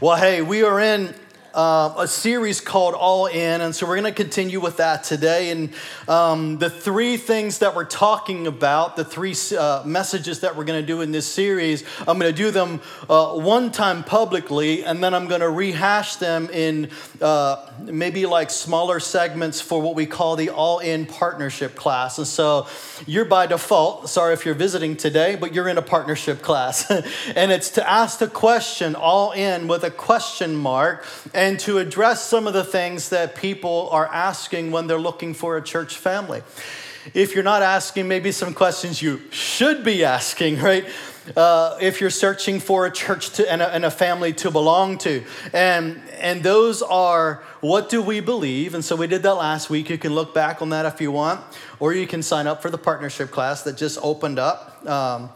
Well, hey, we are in uh, a series called All In, and so we're going to continue with that today. And um, the three things that we're talking about, the three uh, messages that we're going to do in this series, I'm going to do them uh, one time publicly, and then I'm going to rehash them in uh, maybe like smaller segments for what we call the All In partnership class. And so you're by default, sorry if you're visiting today, but you're in a partnership class. and it's to ask the question all in with a question mark and to address some of the things that people are asking when they're looking for a church family. If you're not asking, maybe some questions you should be asking, right? Uh, if you're searching for a church to, and, a, and a family to belong to. And, and those are what do we believe? And so we did that last week. You can look back on that if you want, or you can sign up for the partnership class that just opened up. Um,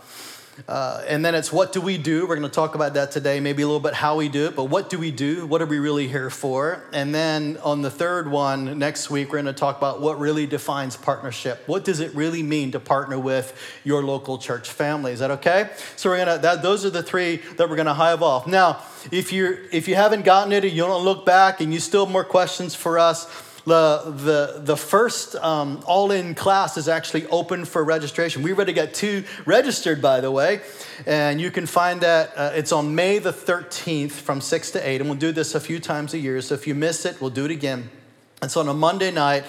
uh, and then it's what do we do? We're going to talk about that today, maybe a little bit how we do it, but what do we do? What are we really here for? And then on the third one, next week, we're going to talk about what really defines partnership. What does it really mean to partner with your local church family? Is that okay? So we're going to, those are the three that we're going to hive off. Now, if, you're, if you haven't gotten it you don't look back and you still have more questions for us, the, the, the first um, all in class is actually open for registration. We already got two registered, by the way, and you can find that. Uh, it's on May the 13th from 6 to 8, and we'll do this a few times a year. So if you miss it, we'll do it again. It's on a Monday night.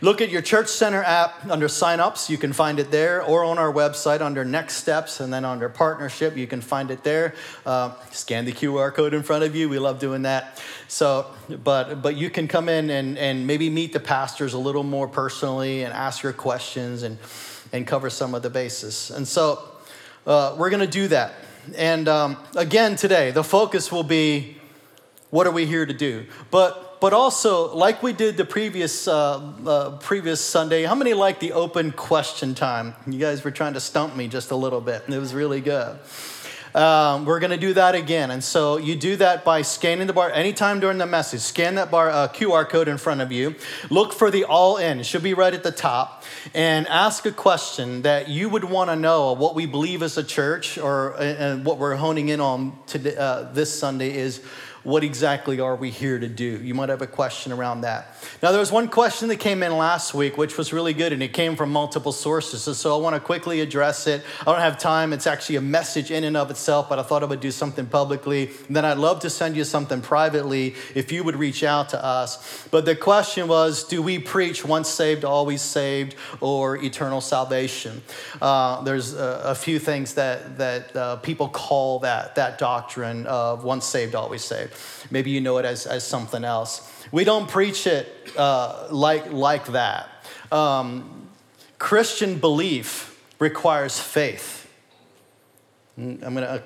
Look at your Church Center app under signups. You can find it there, or on our website under Next Steps, and then under Partnership. You can find it there. Uh, scan the QR code in front of you. We love doing that. So, but but you can come in and and maybe meet the pastors a little more personally and ask your questions and and cover some of the bases. And so uh, we're going to do that. And um, again today, the focus will be what are we here to do? But but also like we did the previous uh, uh, previous Sunday. How many like the open question time? You guys were trying to stump me just a little bit, it was really good. Um, we're going to do that again, and so you do that by scanning the bar anytime during the message. Scan that bar uh, QR code in front of you. Look for the all in. It should be right at the top, and ask a question that you would want to know. What we believe as a church, or and what we're honing in on today, uh, this Sunday is what exactly are we here to do? You might have a question around that. Now, there was one question that came in last week, which was really good, and it came from multiple sources. So I want to quickly address it. I don't have time. It's actually a message in and of itself, but I thought I would do something publicly. And then I'd love to send you something privately if you would reach out to us. But the question was do we preach once saved, always saved, or eternal salvation? Uh, there's a, a, few things that, that uh, people call that, that doctrine of once saved, always saved. Maybe you know it as, as something else. We don't preach it uh, like, like that. Um, Christian belief requires faith. Mm, I'm going to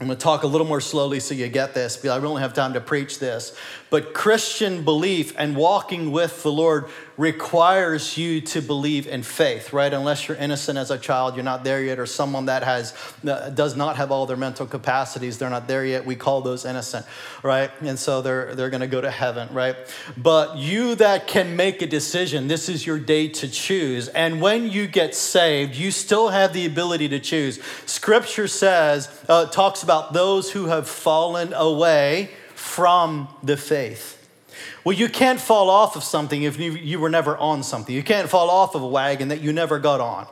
I'm going to talk a little more slowly so you get this, because I don't have time to preach this. But Christian belief and walking with the Lord requires you to believe in faith, right? Unless you're innocent as a child, you're not there yet, or someone that has uh, does not have all their mental capacities, they're not there yet. We call those innocent, right? And so they're they're going to go to heaven, right? But you that can make a decision, this is your day to choose. And when you get saved, you still have the ability to choose. Scripture says, uh, talks about those who have fallen away from the faith. Well, you can't fall off of something if you, you were never on something. You can't fall off of a wagon that you never got on.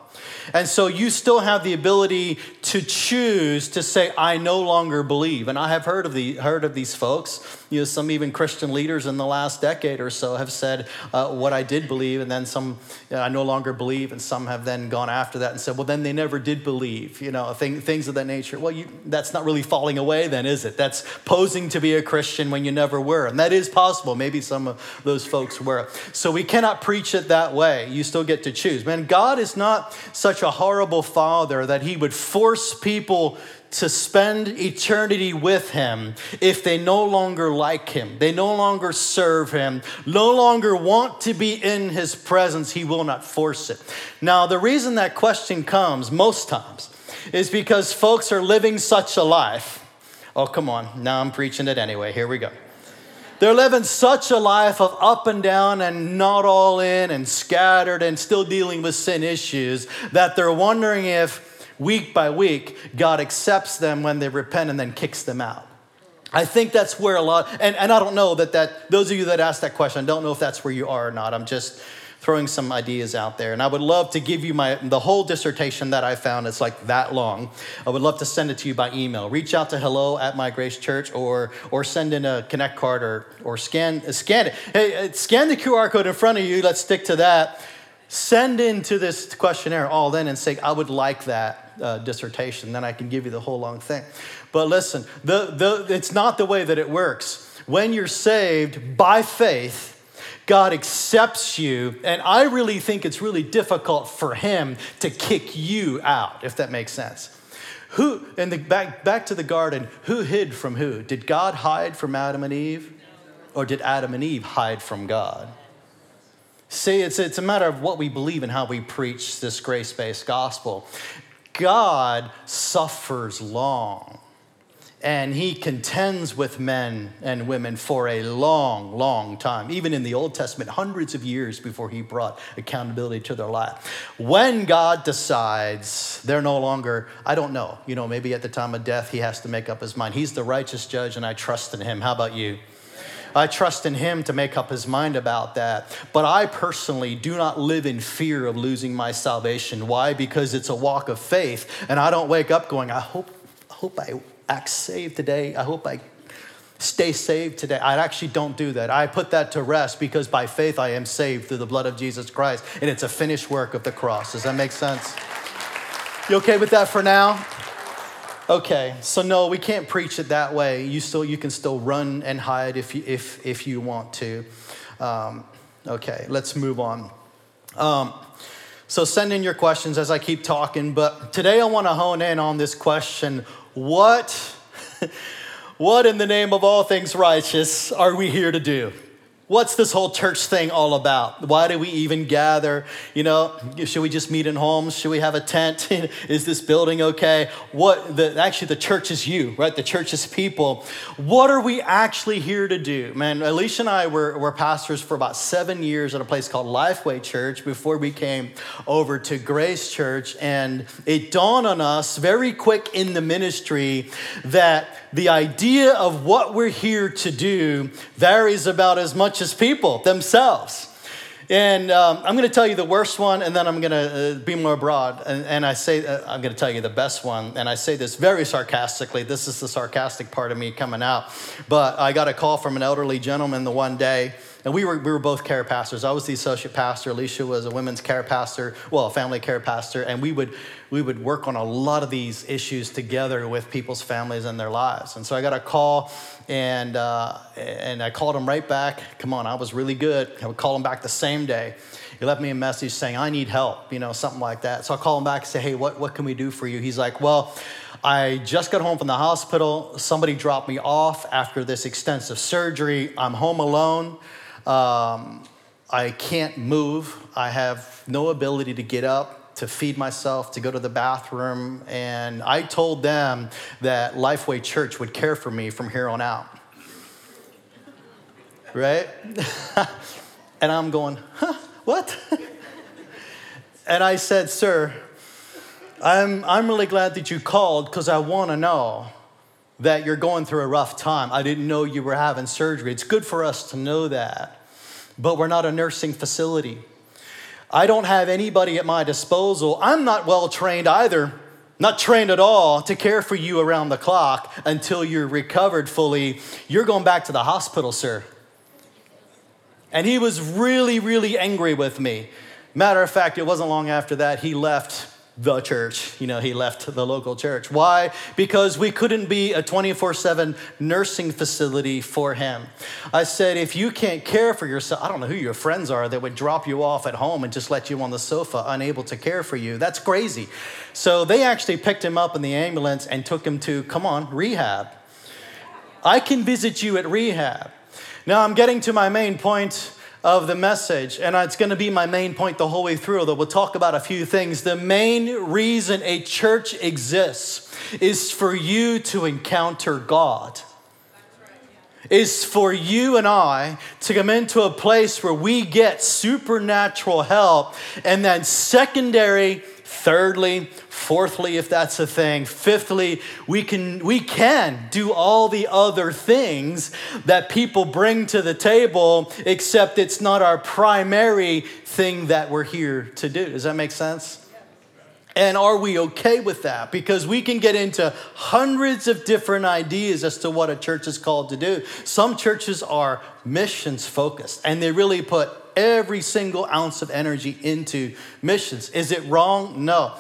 And so you still have the ability to choose to say, I no longer believe. And I have heard of, the, heard of these folks. You know, some even Christian leaders in the last decade or so have said uh, what I did believe, and then some you know, I no longer believe, and some have then gone after that and said, well, then they never did believe, you know, thing, things of that nature. Well, you, that's not really falling away, then, is it? That's posing to be a Christian when you never were. And that is possible. Maybe some of those folks were. So we cannot preach it that way. You still get to choose. Man, God is not such a horrible father that he would force people to spend eternity with him if they no longer like him, they no longer serve him, no longer want to be in his presence, he will not force it. Now, the reason that question comes most times is because folks are living such a life. Oh, come on, now I'm preaching it anyway. Here we go. They're living such a life of up and down and not all in and scattered and still dealing with sin issues that they're wondering if week by week God accepts them when they repent and then kicks them out. I think that's where a lot, and, and I don't know that that, those of you that asked that question, I don't know if that's where you are or not. I'm just throwing some ideas out there. And I would love to give you my, the whole dissertation that I found. It's like that long. I would love to send it to you by email. Reach out to hello at my grace church or, or send in a connect card or, or scan, scan it. Hey, uh, scan the QR code in front of you. Let's stick to that. Send into this questionnaire all in and say, I would like that uh, dissertation. Then I can give you the whole long thing. But listen, the, the, it's not the way that it works. When you're saved by faith, God accepts you, and I really think it's really difficult for Him to kick you out, if that makes sense. Who, and the, back, back to the garden, who hid from who? Did God hide from Adam and Eve? Or did Adam and Eve hide from God? See, it's, it's a matter of what we believe and how we preach this grace based gospel. God suffers long and he contends with men and women for a long, long time, even in the Old Testament, hundreds of years before he brought accountability to their life. When God decides they're no longer, I don't know, you know, maybe at the time of death, he has to make up his mind. He's the righteous judge, and I trust in him. How about you? I trust in him to make up his mind about that. But I personally do not live in fear of losing my salvation. Why? Because it's a walk of faith. And I don't wake up going, I hope, I hope I act saved today. I hope I stay saved today. I actually don't do that. I put that to rest because by faith I am saved through the blood of Jesus Christ. And it's a finished work of the cross. Does that make sense? You okay with that for now? Okay, so no, we can't preach it that way. You still, you can still run and hide if you, if, if you want to. Um, okay, let's move on. Um, so send in your questions as I keep talking, but today I want to hone in on this question what, what in the name of all things righteous are we here to do? What's this whole church thing all about? Why do we even gather? You know, should we just meet in homes? Should we have a tent? is this building okay? What the actually the church is you, right? The church is people. What are we actually here to do? Man, Alicia and I were, were pastors for about seven years at a place called Lifeway Church before we came over to Grace Church. And it dawned on us very quick in the ministry that the idea of what we're here to do varies about as much as people themselves. And um, I'm going to tell you the worst one, and then I'm going to uh, be more broad. And, and I say, uh, I'm going to tell you the best one. And I say this very sarcastically. This is the sarcastic part of me coming out. But I got a call from an elderly gentleman the one day and we were, we were both care pastors. I was the associate pastor. Alicia was a women's care pastor, well, a family care pastor. And we would, we would work on a lot of these issues together with people's families and their lives. And so I got a call, and, uh, and I called him right back. Come on, I was really good. I would call him back the same day. He left me a message saying, I need help, you know, something like that. So I call him back and say, hey, what, what can we do for you? He's like, well, I just got home from the hospital. Somebody dropped me off after this extensive surgery. I'm home alone. Um, I can't move. I have no ability to get up, to feed myself, to go to the bathroom. And I told them that Lifeway Church would care for me from here on out. Right? and I'm going, huh, what? and I said, Sir, I'm, I'm really glad that you called because I want to know that you're going through a rough time. I didn't know you were having surgery. It's good for us to know that, but we're not a nursing facility. I don't have anybody at my disposal. I'm not well trained either, not trained at all to care for you around the clock until you're recovered fully. You're going back to the hospital, sir. And he was really, really angry with me. Matter of fact, it wasn't long after that he left the church. You know, he left the local church. Why? Because we couldn't be a 24 7 nursing facility for him. I said, if you can't care for yourself, I don't know who your friends are that would drop you off at home and just let you on the sofa, unable to care for you. That's crazy. So they actually picked him up in the ambulance and took him to, come on, rehab. I can visit you at rehab. Now I'm getting to my main point of the message, and it's going to be my main point the whole way through, although we'll talk about a few things. The main reason a church exists is for you to encounter God. Is for you and I to come into a place where we get supernatural help, and then, secondary, thirdly, Fourthly, if that's a thing. Fifthly, we can, we can do all the other things that people bring to the table, except it's not our primary thing that we're here to do. Does that make sense? And are we okay with that? Because we can get into hundreds of different ideas as to what a church is called to do. Some churches are missions focused and they really put every single ounce of energy into missions. Is it wrong? No.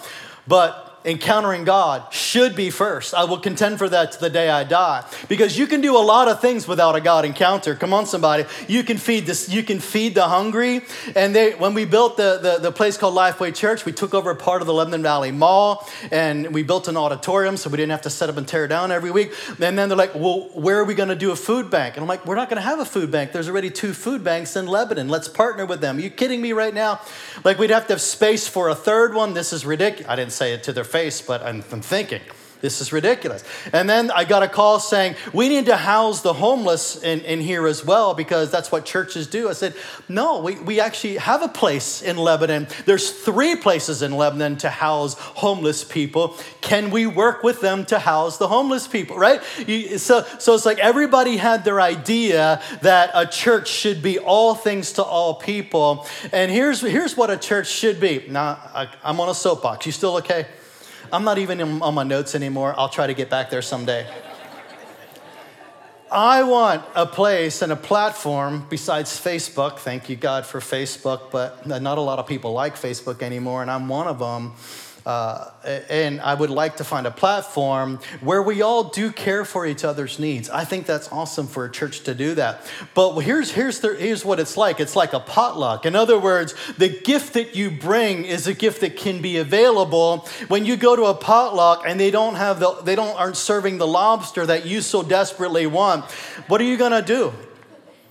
But encountering God should be first. I will contend for that to the day I die. Because you can do a lot of things without a God encounter. Come on, somebody. You can feed this, you can feed the hungry. And they when we built the, the, the place called Lifeway Church, we took over part of the Lebanon Valley Mall and we built an auditorium so we didn't have to set up and tear down every week. And then they're like, well, where are we going to do a food bank? And I'm like, we're not going to have a food bank. There's already two food banks in Lebanon. Let's partner with them. Are you kidding me right now? Like we'd have to have space for a third one. This is ridiculous. I didn't say it to their face, but I'm, I'm thinking. This is ridiculous. And then I got a call saying, we need to house the homeless in, in here as well because that's what churches do. I said, no, we, we actually have a place in Lebanon. There's three places in Lebanon to house homeless people. Can we work with them to house the homeless people, right? You, so, so it's like everybody had their idea that a church should be all things to all people. And here's, here's what a church should be. Now, I, I'm on a soapbox. You still okay? I'm not even on my notes anymore. I'll try to get back there someday. I want a place and a platform besides Facebook. Thank you, God, for Facebook, but not a lot of people like Facebook anymore, and I'm one of them uh, and I would like to find a platform where we all do care for each other's needs. I think that's awesome for a church to do that. But here's, here's, the, here's what it's like it's like a potluck. In other words, the gift that you bring is a gift that can be available when you go to a potluck and they don't have the, they don't aren't serving the lobster that you so desperately want. What are you to do?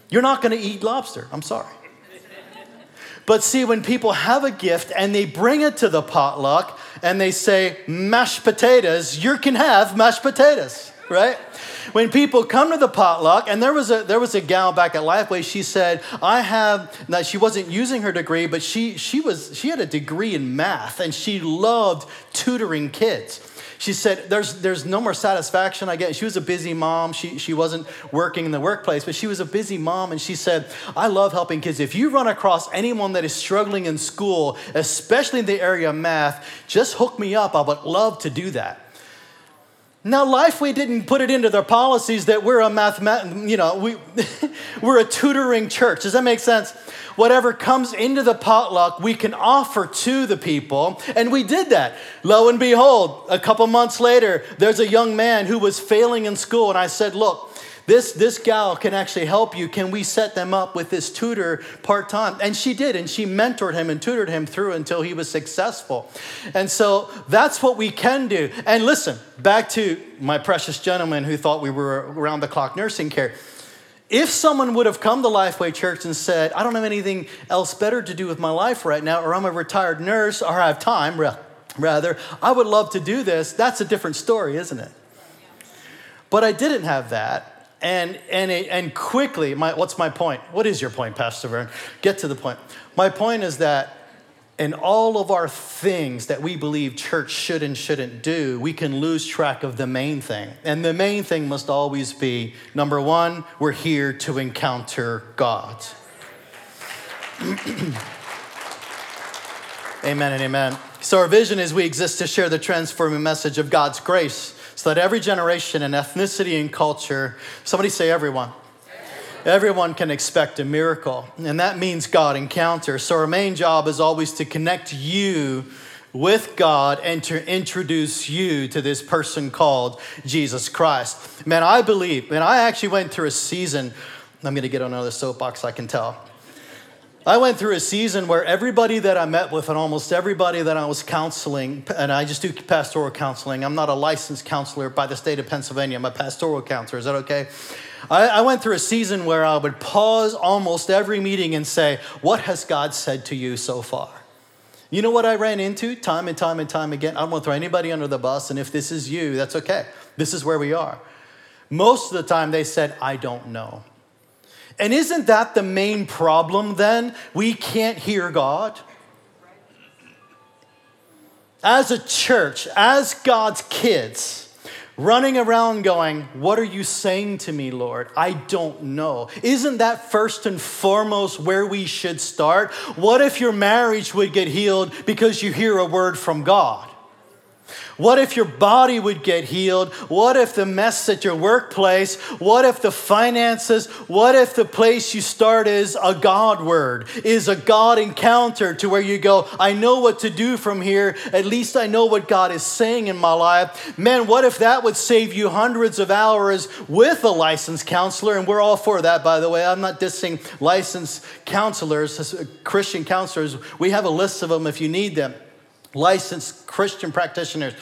You're not to eat lobster. I'm sorry. But see, when people have a gift and they bring it to the potluck and they say, mashed potatoes, you can have mashed potatoes, right? When people come to the potluck, and there was a there was a gal back at Lifeway, she said, I have now she wasn't using her degree, but she she was she had a degree in math and she loved tutoring kids. She said, there's, there's no more satisfaction I get. She was a busy mom. She, she wasn't working in the workplace, but she was a busy mom. And she said, I love helping kids. If you run across anyone that is struggling in school, especially in the area of math, just hook me up. I would love to do that. Now, Lifeway didn't put it into their policies that we're a math, you know, we, we're a tutoring church. Does that make sense? whatever comes into the potluck, we can offer to the people. And we did that. Lo and behold, a couple months later, there's a young man who was failing in school. And I said, Look, this, this gal can actually help you. Can we set them up with this tutor part time? And she did, and she mentored him and tutored him through until he was successful. And so that's what we can do. And listen, back to my precious gentleman who thought we were around the clock nursing care. If someone would have come to Lifeway Church and said, I don't have anything else better to do with my life right now, or I'm a retired nurse, or I have time, rather, I would love to do this, that's a different story, isn't it? But I didn't have that. And, and, and quickly, my, what's my point? What is your point, Pastor Vern? Get to the point. My point is that in all of our things that we believe church should and shouldn't do, we can lose track of the main thing. And the main thing must always be number one, we're here to encounter God. amen and amen. So, our vision is we exist to share the transforming message of God's grace so that every generation and ethnicity and culture, somebody say everyone, Everyone can expect a miracle, and that means God encounter. So, our main job is always to connect you with God and to introduce you to this person called Jesus Christ. Man, I believe, and I actually went through a season. I'm going to get on another soapbox, I can tell. I went through a season where everybody that I met with and almost everybody that I was counseling, and I just do pastoral counseling. I'm not a licensed counselor by the state of Pennsylvania. I'm a pastoral counselor. Is that okay? I, I went through a season where I would pause almost every meeting and say, What has God said to you so far? You know what I ran into time and time and time again? I don't want to throw anybody under the bus, and if this is you, that's okay. This is where we are. Most of the time, they said, I don't know. And isn't that the main problem then? We can't hear God. as a church, as God's kids, running around going, What are you saying to me, Lord? I don't know. Isn't that first and foremost where we should start? What if your marriage would get healed because you hear a word from God? What if your body would get healed? What if the mess at your workplace? What if the finances? What if the place you start is a God word, is a God encounter to where you go, I know what to do from here. At least I know what God is saying in my life. Man, what if that would save you hundreds of hours with a licensed counselor? And we're all for that, by the way. I'm not dissing licensed counselors, Christian counselors. We have a list of them if you need them licensed Christian practitioners.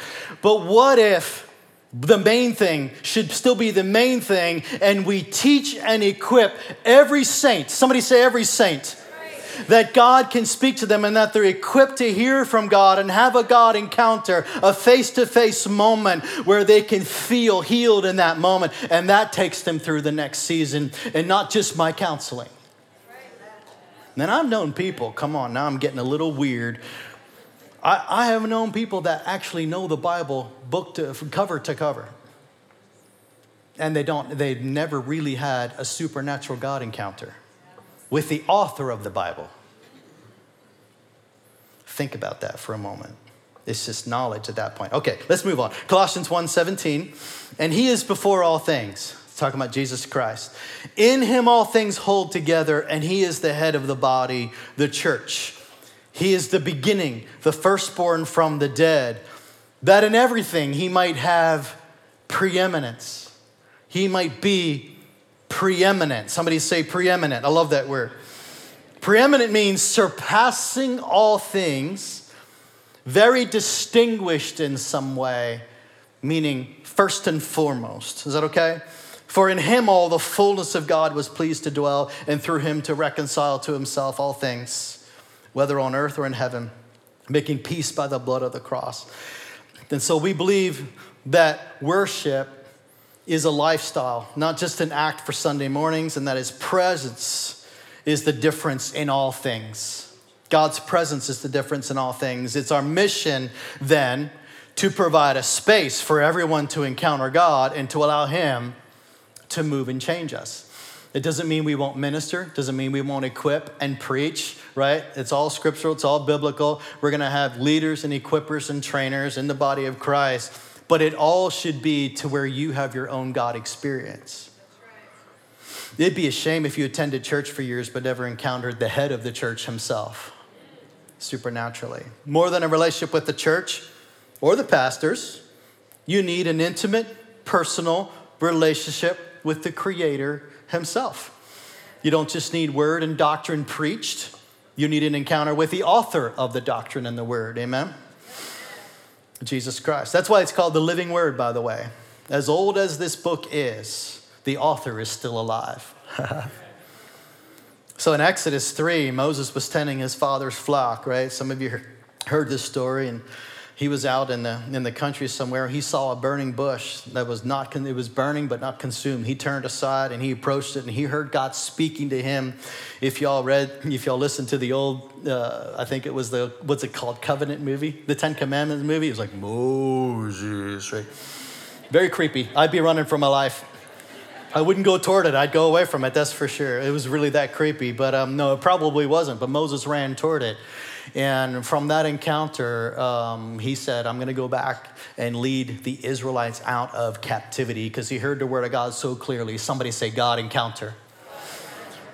But what if the main thing should still be the main thing and we teach and equip every saint, somebody say every saint, that God can speak to them and that they're equipped to hear from God and have a God encounter, a face to face moment where they can feel healed in that moment. And that takes them through the next season and not just my counseling. Then I've known people, come on, now I'm getting a little weird, I, I have known people that actually know the Bible book to cover to cover. And they don't, they've never really had a supernatural God encounter with the author of the Bible. Think about that for a moment. It's just knowledge at that point. Okay, let's move on. Colossians 1:17. And he is before all things. talking about Jesus Christ. In him all things hold together, and he is the head of the body, the church. He is the beginning, the firstborn from the dead, that in everything he might have preeminence. He might be preeminent. Somebody say preeminent. I love that word. Preeminent means surpassing all things, very distinguished in some way, meaning first and foremost. Is that okay? For in him all the fullness of God was pleased to dwell, and through him to reconcile to himself all things whether on earth or in heaven, making peace by the blood of the cross. And so we believe that worship is a lifestyle, not just an act for Sunday mornings, and that his presence is the difference in all things. God's presence is the difference in all things. It's our mission then to provide a space for everyone to encounter God and to allow him to move and change us. It doesn't mean we won't minister, doesn't mean we won't equip and preach, right? It's all scriptural, it's all biblical. We're going to have leaders and equippers and trainers in the body of Christ, but it all should be to where you have your own God experience. It'd be a shame if you attended church for years but never encountered the head of the church himself supernaturally. More than a relationship with the church or the pastors, you need an intimate, personal relationship with the Creator himself. You don't just need word and doctrine preached, you need an encounter with the author of the doctrine and the word. Amen? Jesus Christ. That's why it's called the living word, by the way. As old as this book is, the author is still alive. so in Exodus 3, Moses was tending his father's flock, right? Some of you heard this story, and he was out in the, in the country somewhere. He saw a burning bush that was not, it was burning but not consumed. He turned aside and he approached it and he heard God speaking to him. If y'all read, if y'all listened to the old, uh, I think it was the, what's it called, Covenant movie? The Ten Commandments movie? It was like Moses, right? Very creepy. I'd be running for my life. I wouldn't go toward it. I'd go away from it, that's for sure. It was really that creepy. But um, no, it probably wasn't. But Moses ran toward it. And from that encounter, um, he said, I'm going to go back and lead the Israelites out of captivity because he heard the word of God so clearly. Somebody say, God encounter.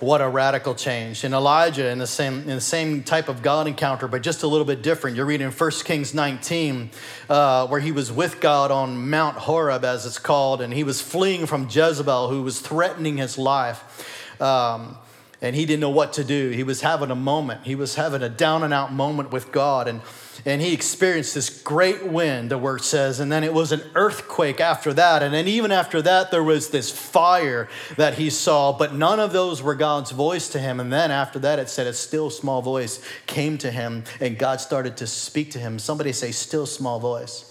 What a radical change. And Elijah, in the same, in the same type of God encounter, but just a little bit different. You're reading 1 Kings 19, uh, where he was with God on Mount Horeb, as it's called, and he was fleeing from Jezebel, who was threatening his life. Um, and he didn't know what to do. He was having a moment. He was having a down and out moment with God. And, and he experienced this great wind, the word says. And then it was an earthquake after that. And then even after that, there was this fire that he saw. But none of those were God's voice to him. And then after that, it said a still small voice came to him. And God started to speak to him. Somebody say, still small voice.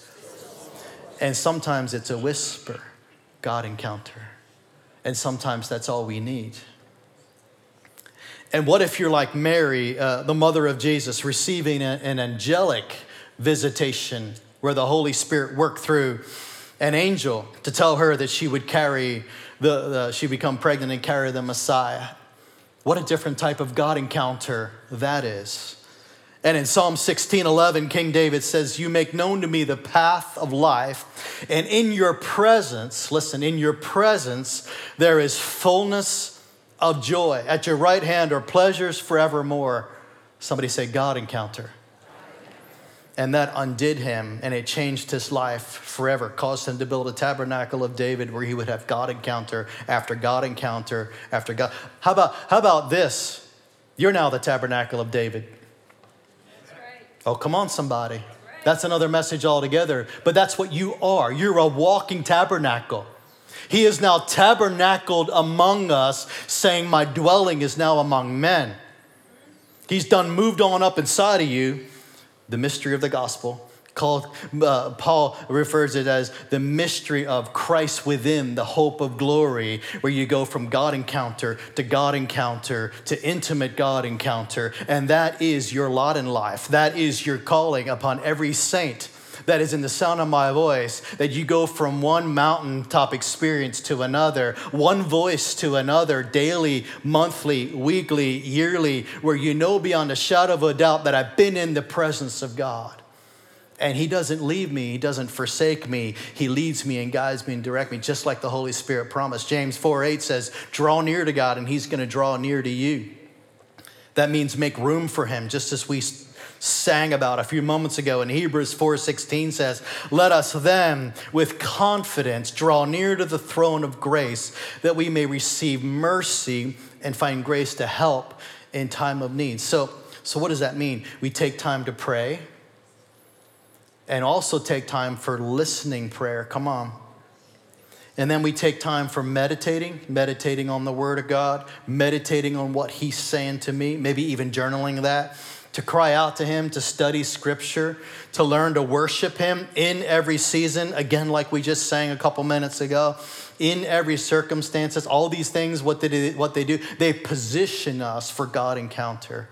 And sometimes it's a whisper, God encounter. And sometimes that's all we need. And what if you're like Mary, uh, the mother of Jesus, receiving a, an angelic visitation where the Holy Spirit worked through an angel to tell her that she would carry the, the she become pregnant and carry the Messiah. What a different type of God encounter that is. And in Psalm 16 11, King David says, You make known to me the path of life, and in your presence, listen, in your presence, there is fullness of joy. At your right hand are pleasures forevermore. Somebody say, God encounter. And that undid him and it changed his life forever, caused him to build a tabernacle of David where he would have God encounter after God encounter after God. How about, how about this? You're now the tabernacle of David. Right. Oh, come on, somebody. That's another message altogether. But that's what you are. You're a walking tabernacle. He is now tabernacled among us, saying, My dwelling is now among men. He's done moved on up inside of you the mystery of the gospel. Called, uh, Paul refers it as the mystery of Christ within, the hope of glory, where you go from God encounter to God encounter to intimate God encounter. And that is your lot in life. That is your calling upon every saint that is in the sound of my voice, that you go from one mountaintop experience to another, one voice to another, daily, monthly, weekly, yearly, where you know beyond a shadow of a doubt that I've been in the presence of God. And He doesn't leave me, He doesn't forsake me. He leads me and guides me and directs me, just like the Holy Spirit promised. James 4 8 says, Draw near to God, and He's going to draw near to you. That means make room for Him, just as we sang about a few moments ago in Hebrews 4:16 says, "Let us then with confidence draw near to the throne of grace that we may receive mercy and find grace to help in time of need." So, so what does that mean? We take time to pray and also take time for listening prayer. Come on. And then we take time for meditating, meditating on the Word of God, meditating on what He's saying to me, maybe even journaling that to cry out to Him, to study Scripture, to learn to worship Him in every season. Again, like we just sang a couple minutes ago, in every circumstances. All these things, what they do, what they do, they position us for God encounter.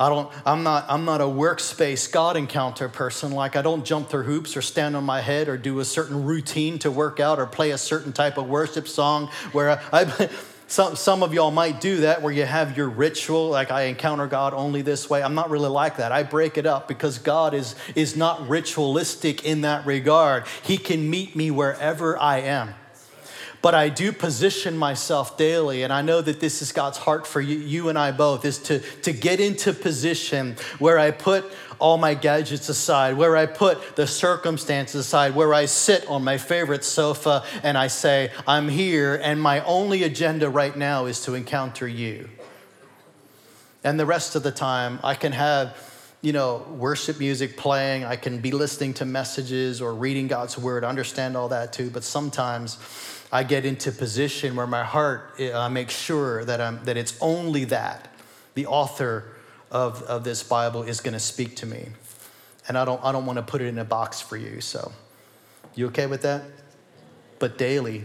I don't, I'm not, I'm not a workspace God encounter person. Like I don't jump through hoops or stand on my head or do a certain routine to work out or play a certain type of worship song where I, I some, some of y'all might do that where you have your ritual, like I encounter God only this way. I'm not really like that. I break it up because God is, is not ritualistic in that regard. He can meet me wherever I am. But I do position myself daily, and I know that this is God's heart for you, you and I both, is to, to get into position where I put all my gadgets aside, where I put the circumstances aside, where I sit on my favorite sofa and I say, I'm here, and my only agenda right now is to encounter you. And the rest of the time, I can have, you know, worship music playing, I can be listening to messages or reading God's word, understand all that too, but sometimes I get into position where my heart, I uh, make sure that, I'm, that it's only that, the author of, of this Bible is going to speak to me. And I don't, I don't want to put it in a box for you. So, you okay with that? But daily,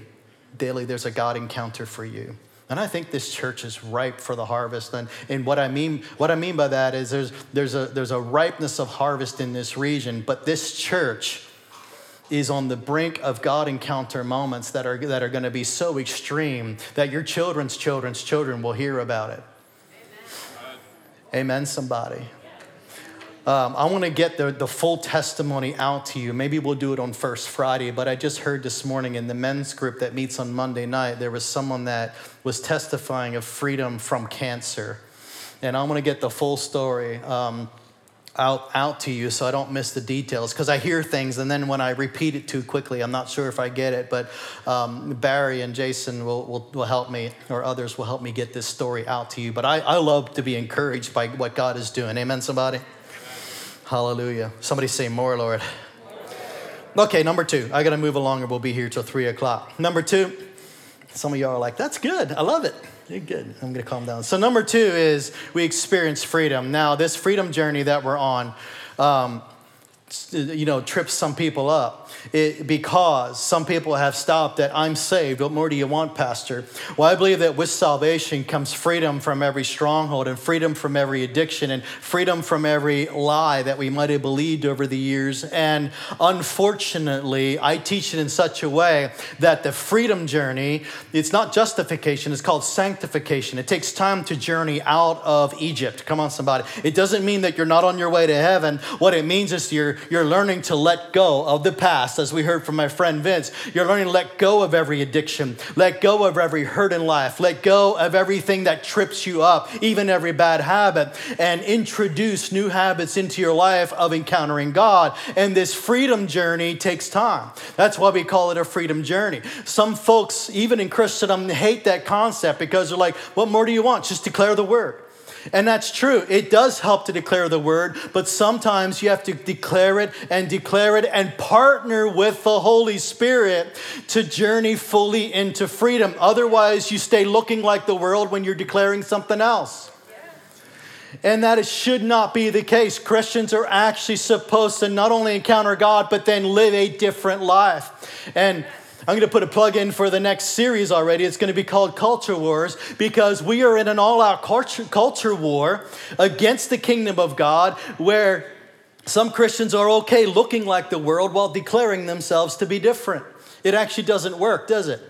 daily, there's a God encounter for you. And I think this church is ripe for the harvest. And, and what, I mean, what I mean by that is there's, there's, a, there's a ripeness of harvest in this region, but this church is on the brink of God encounter moments that are, that are going to be so extreme that your children's children's children will hear about it. Amen, somebody. Um, I want to get the, the full testimony out to you. Maybe we'll do it on First Friday, but I just heard this morning in the men's group that meets on Monday night, there was someone that was testifying of freedom from cancer. And I want to get the full story. Um, out, out to you so I don't miss the details because I hear things and then when I repeat it too quickly, I'm not sure if I get it. But um, Barry and Jason will, will, will, help me, or others will help me get this story out to you. But I, I love to be encouraged by what God is doing. Amen, somebody? Hallelujah. Somebody say more, Lord. Okay, number two. I got to move along or we'll be here till three o'clock. Number two, some of y'all are like, that's good. I love it. You're good. I'm going to calm down. So, number two is we experience freedom. Now, this freedom journey that we're on, um, you know, trips some people up it, because some people have stopped at I'm saved. What more do you want, Pastor? Well, I believe that with salvation comes freedom from every stronghold and freedom from every addiction and freedom from every lie that we might have believed over the years. And unfortunately, I teach it in such a way that the freedom journey, it's not justification, it's called sanctification. It takes time to journey out of Egypt. Come on, somebody. It doesn't mean that you're not on your way to heaven. What it means is you're, you're learning to let go of the past, as we heard from my friend Vince. You're learning to let go of every addiction, let go of every hurt in life, let go of everything that trips you up, even every bad habit, and introduce new habits into your life of encountering God. And this freedom journey takes time. That's why we call it a freedom journey. Some folks, even in Christendom, hate that concept because they're like, what more do you want? Just declare the word. And that's true. It does help to declare the word, but sometimes you have to declare it and declare it and partner with the Holy Spirit to journey fully into freedom. Otherwise, you stay looking like the world when you're declaring something else. And that should not be the case. Christians are actually supposed to not only encounter God, but then live a different life. And I'm going to put a plug in for the next series already. It's going to be called Culture Wars because we are in an all out culture, culture war against the kingdom of God where some Christians are okay looking like the world while declaring themselves to be different. It actually doesn't work, does it?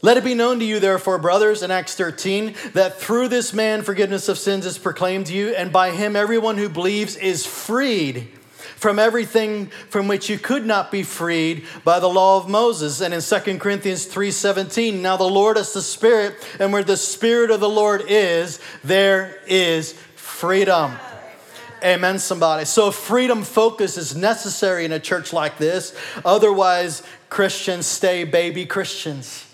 Let it be known to you, therefore, brothers, in Acts 13, that through this man forgiveness of sins is proclaimed to you, and by him everyone who believes is freed from everything from which you could not be freed by the law of Moses. And in 2 Corinthians 3:17, now the Lord is the Spirit, and where the Spirit of the Lord is, there is freedom. Amen, somebody. So, freedom focus is necessary in a church like this. Otherwise, Christians stay baby Christians.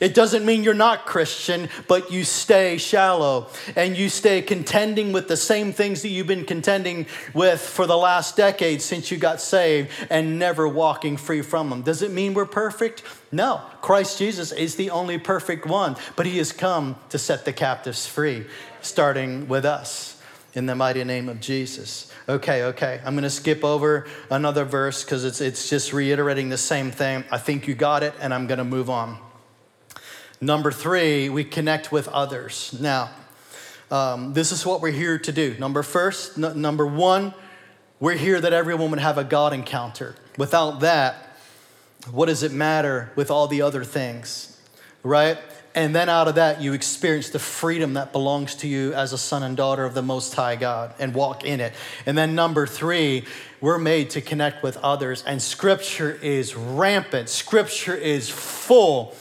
It doesn't mean you're not Christian, but you stay shallow and you stay contending with the same things that you've been contending with for the last decade since you got saved and never walking free from them. Does it mean we're perfect? No. Christ Jesus is the only perfect one, but he has come to set the captives free, starting with us in the mighty name of Jesus. Okay, okay. I'm going to skip over another verse because it's, it's just reiterating the same thing. I think you got it, and I'm going to move on. Number three, we connect with others. Now, um, this is what we're here to do. Number first, n- number one, we're here that everyone would have a God encounter. Without that, what does it matter with all the other things, right? And then out of that, you experience the freedom that belongs to you as a son and daughter of the Most High God and walk in it. And then number three, we're made to connect with others. And scripture is rampant, scripture is full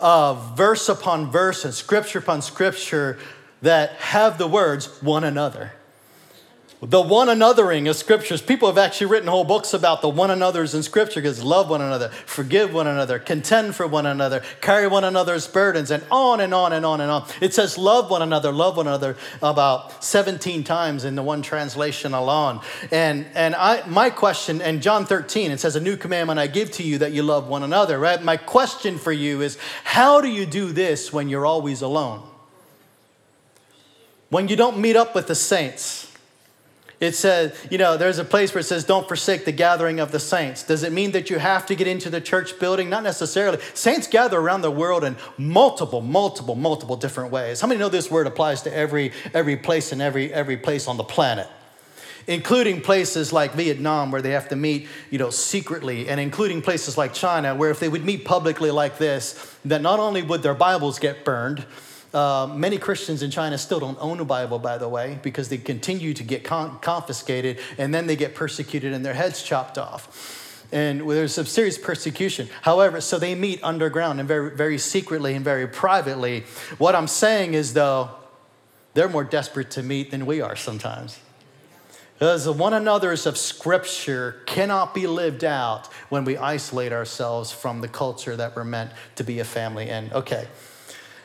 verse upon verse and scripture upon scripture that have the words one another. The one anothering of scriptures. People have actually written whole books about the one another's in scripture because love one another, forgive one another, contend for one another, carry one another's burdens, and on and on and on and on. It says love one another, love one another about 17 times in the one translation alone. And and I my question, and John 13, it says, A new commandment I give to you that you love one another, right? My question for you is how do you do this when you're always alone? When you don't meet up with the saints? It says, you know, there's a place where it says, don't forsake the gathering of the saints. Does it mean that you have to get into the church building? Not necessarily. Saints gather around the world in multiple, multiple, multiple different ways. How many know this word applies to every, every place and every, every place on the planet? including places like Vietnam where they have to meet, you know, secretly, and including places like China where if they would meet publicly like this, that not only would their Bibles get burned, uh, many Christians in China still don't own a Bible, by the way, because they continue to get con- confiscated and then they get persecuted and their heads chopped off. And there's some serious persecution. However, so they meet underground and very, very secretly and very privately. What I'm saying is, though, they're more desperate to meet than we are sometimes. Because the one another's of Scripture cannot be lived out when we isolate ourselves from the culture that we're meant to be a family in. Okay,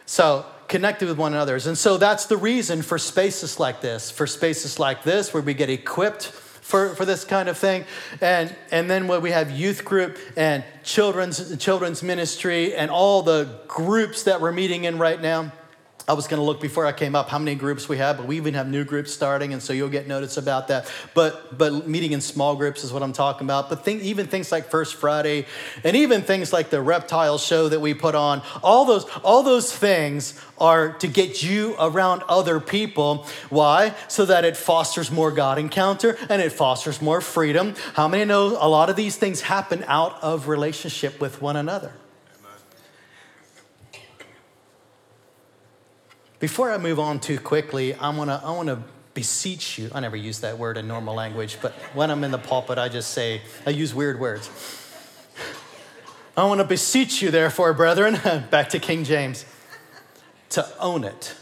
so connected with one another. And so that's the reason for spaces like this, for spaces like this where we get equipped for, for this kind of thing. And, and then when we have youth group and children's, children's ministry and all the groups that we're meeting in right now. I was going to look before I came up how many groups we have, but we even have new groups starting, and so you'll get notice about that. But but meeting in small groups is what I'm talking about. But think, even things like First Friday, and even things like the reptile show that we put on, all those all those things are to get you around other people. Why? So that it fosters more God encounter and it fosters more freedom. How many know a lot of these things happen out of relationship with one another? Before I move on too quickly, I want to I want to beseech you. I never use that word in normal language, but when I'm in the pulpit, I just say I use weird words. I want to beseech you, therefore, brethren, back to King James, to own it.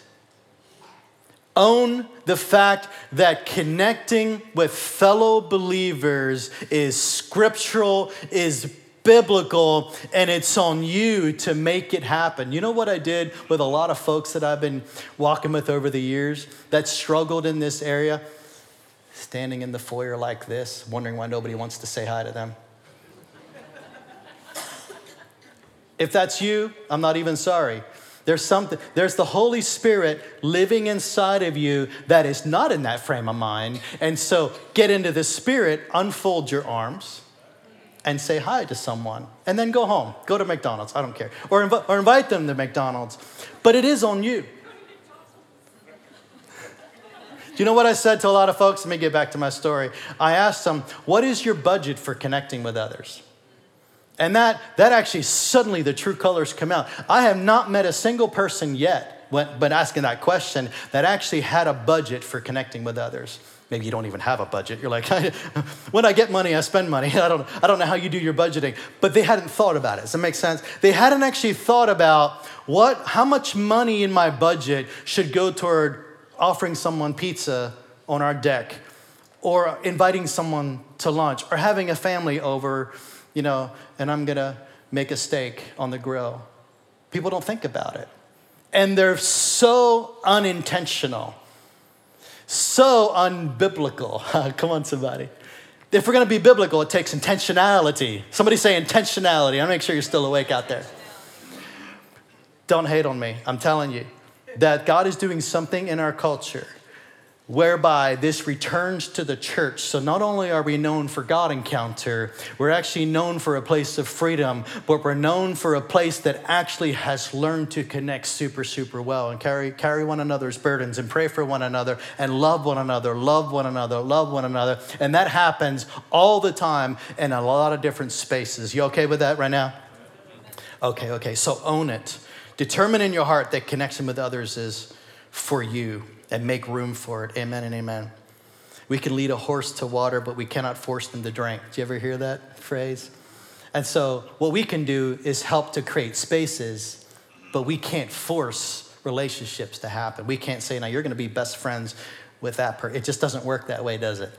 Own the fact that connecting with fellow believers is scriptural, is biblical and it's on you to make it happen. You know what I did with a lot of folks that I've been walking with over the years that struggled in this area? Standing in the foyer like this, wondering why nobody wants to say hi to them. if that's you, I'm not even sorry. There's something, there's the Holy Spirit living inside of you that is not in that frame of mind. And so get into the Spirit, unfold your arms and say hi to someone and then go home. Go to McDonald's, I don't care. Or, inv- or invite them to McDonald's. But it is on you. Do you know what I said to a lot of folks? Let me get back to my story. I asked them, What is your budget for connecting with others? And that, that actually suddenly the true colors come out. I have not met a single person yet, when, but asking that question, that actually had a budget for connecting with others. Maybe you don't even have a budget. You're like, when I get money, I spend money. I don't, I don't know how you do your budgeting. But they hadn't thought about it. Does that make sense? They hadn't actually thought about what, how much money in my budget should go toward offering someone pizza on our deck or inviting someone to lunch or having a family over, you know, and I'm going to make a steak on the grill. People don't think about it. And they're so unintentional so unbiblical. Come on, somebody. If we're going to be biblical, it takes intentionality. Somebody say intentionality. I'll make sure you're still awake out there. Don't hate on me. I'm telling you that God is doing something in our culture whereby this returns to the church. So not only are we known for God encounter, we're actually known for a place of freedom, but we're known for a place that actually has learned to connect super, super well and carry, carry one another's burdens and pray for one another and love one another, love one another, love one another. And that happens all the time in a lot of different spaces. You okay with that right now? Okay, okay. So own it. Determine in your heart that connection with others is for you and make room for it. Amen and amen. We can lead a horse to water, but we cannot force them to drink. Do you ever hear that phrase? And so, what we can do is help to create spaces, but we can't force relationships to happen. We can't say, now you're going to be best friends with that person. It just doesn't work that way, does it?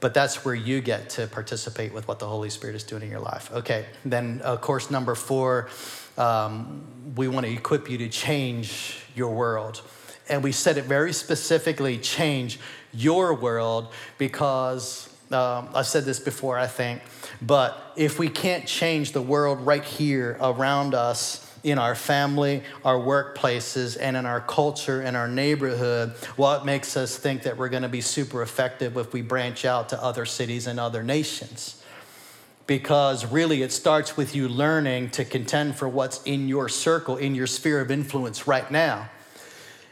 But that's where you get to participate with what the Holy Spirit is doing in your life. Okay, then, uh, course number four, um, we want to equip you to change your world and we said it very specifically change your world because um, I've said this before, I think, but if we can't change the world right here around us, in our family, our workplaces, and in our culture and our neighborhood, what makes us think that we're going to be super effective if we branch out to other cities and other nations? Because really, it starts with you learning to contend for what's in your circle, in your sphere of influence right now.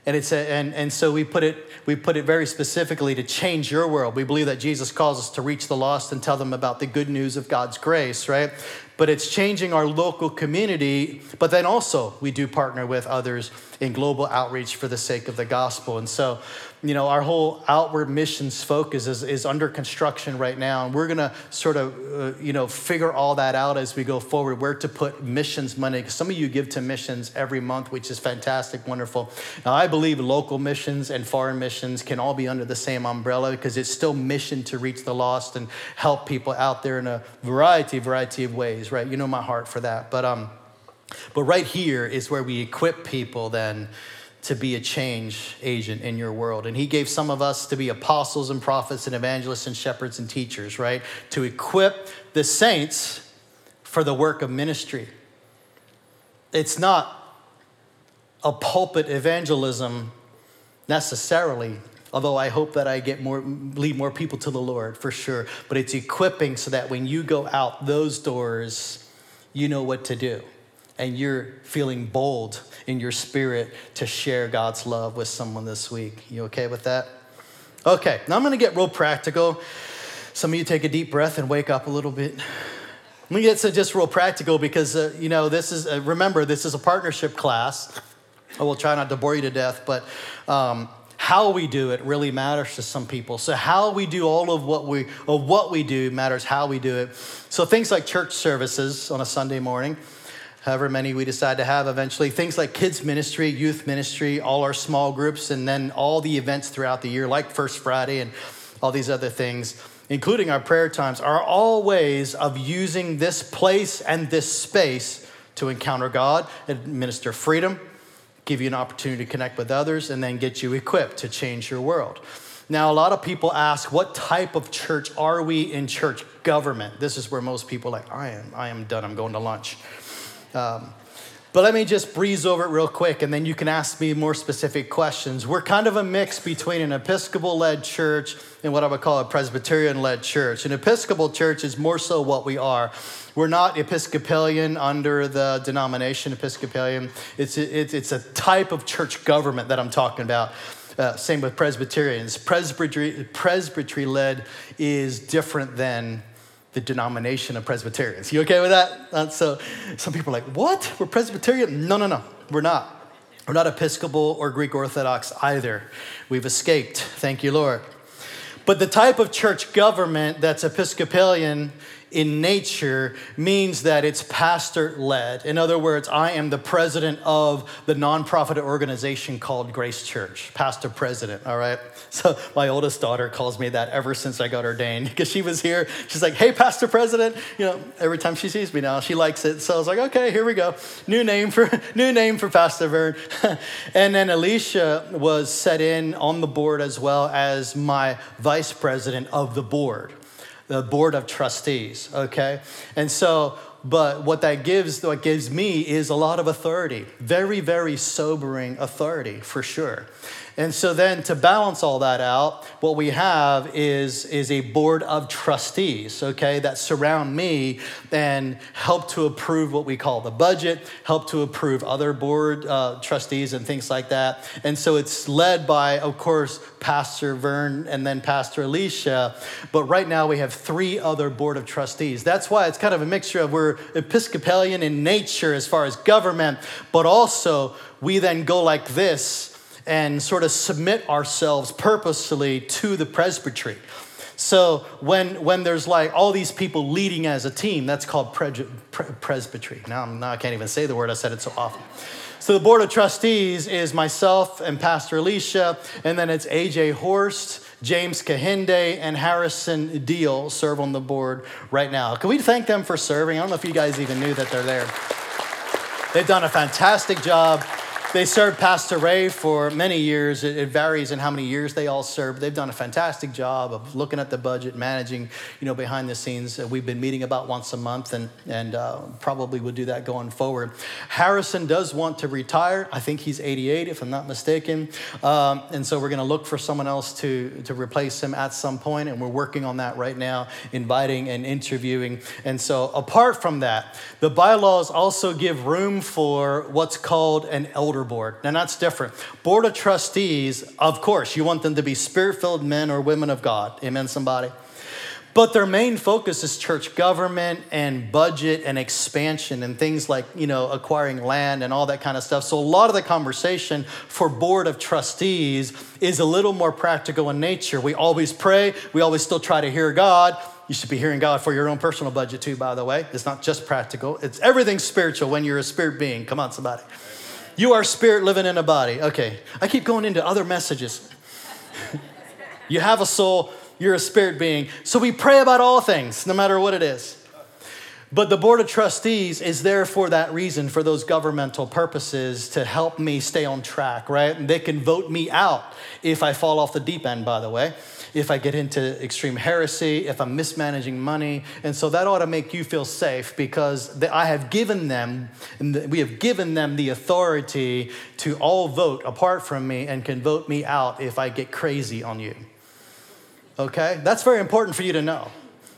And, it's a, and, and so we put, it, we put it very specifically to change your world. We believe that Jesus calls us to reach the lost and tell them about the good news of God's grace, right? But it's changing our local community, but then also we do partner with others in global outreach for the sake of the gospel. And so you know, our whole outward missions focus is, is under construction right now. And we're going to sort of, uh, you know, figure all that out as we go forward, where to put missions money. Because some of you give to missions every month, which is fantastic, wonderful. Now, I believe local missions and foreign missions can all be under the same umbrella because it's still mission to reach the lost and help people out there in a variety, variety of ways, right? You know my heart for that. But, um, but right here is where we equip people then to be a change agent in your world. And he gave some of us to be apostles and prophets and evangelists and shepherds and teachers, right? To equip the saints for the work of ministry. It's not a pulpit evangelism necessarily although i hope that i get more lead more people to the lord for sure but it's equipping so that when you go out those doors you know what to do and you're feeling bold in your spirit to share god's love with someone this week. You okay with that? Okay now i'm to get real practical. Some of you take a deep breath and wake up a little bit. Let me get to just real practical because uh, you know this is uh, remember this is a partnership class. I will try not to bore you to death, but um, how we do it really matters to some people. So how we do all of what we of what we do matters how we do it. So things like church services on a Sunday morning, however many we decide to have eventually, things like kids ministry, youth ministry, all our small groups, and then all the events throughout the year, like First Friday and all these other things, including our prayer times, are all ways of using this place and this space to encounter God, administer freedom, give you an opportunity to connect with others, and then get you equipped to change your world. Now, a lot of people ask, what type of church are we in church government? This is where most people like, I am, I am done, I'm going to lunch. Um, but let me just breeze over it real quick, and then you can ask me more specific questions. We're kind of a mix between an Episcopal led church and what I would call a Presbyterian led church. An Episcopal church is more so what we are. We're not Episcopalian under the denomination Episcopalian, it's a, it's a type of church government that I'm talking about. Uh, same with Presbyterians. Presbytery, presbytery led is different than the denomination of Presbyterians. You okay with that? Uh, so some people are like, what? We're Presbyterian? No, no, no, we're not. We're not Episcopal or Greek Orthodox either. We've escaped. Thank you, Lord. But the type of church government that's Episcopalian in nature means that it's pastor led. In other words, I am the president of the nonprofit organization called Grace Church, pastor president, all right? So my oldest daughter calls me that ever since I got ordained because she was here. She's like, hey, pastor president. You know, every time she sees me now, she likes it. So I was like, okay, here we go. New name for, new name for Pastor Vern. and then Alicia was set in on the board as well as my vice president of the board the board of trustees, okay? And so, but what that gives, what gives me is a lot of authority, very, very sobering authority for sure. And so then to balance all that out, what we have is, is a board of trustees, okay, that surround me and help to approve what we call the budget, help to approve other board uh, trustees and things like that. And so it's led by, of course, Pastor Vern and then Pastor Alicia. But right now we have three other board of trustees. That's why it's kind of a mixture of we're Episcopalian in nature as far as government, but also we then go like this and sort of submit ourselves purposefully to the presbytery. So when, when there's like all these people leading as a team, that's called pre- pre- presbytery. Now, now I can't even say the word, I said it so often. So the board of trustees is myself and Pastor Alicia, and then it's AJ Horst, James Kehinde, and Harrison Deal serve on the board right now. Can we thank them for serving? I don't know if you guys even knew that they're there. They've done a fantastic job. They served Pastor Ray for many years. It, varies in how many years they all served. They've done a fantastic job of looking at the budget, managing, you know, behind the scenes. Uh, we've been meeting about once a month, and and uh, probably would do that going forward. Harrison does want to retire. I think he's 88, if I'm not mistaken, um, and so we're going to look for someone else to to replace him at some point, and we're working on that right now, inviting and interviewing. And so, apart from that, the bylaws also give room for what's called an elder board. Now, that's different. Board of trustees, of course, you want them to be spirit filled men or women of God. Amen, somebody? But their main focus is church government and budget and expansion and things like, you know, acquiring land and all that kind of stuff. So a lot of the conversation for board of trustees is a little more practical in nature. We always pray, we always still try to hear God. You should be hearing God for your own personal budget too, by the way. It's not just practical. It's everything spiritual when you're a spirit being. Come on, somebody. You are spirit living in a body. Okay. I keep going into other messages. you have a soul, you're a spirit being. So we pray about all things, no matter what it is. But the board of trustees is there for that reason, for those governmental purposes, to help me stay on track, right? And they can vote me out if I fall off the deep end, by the way. If I get into extreme heresy, if I'm mismanaging money. And so that ought to make you feel safe because I have given them, we have given them the authority to all vote apart from me and can vote me out if I get crazy on you. Okay? That's very important for you to know.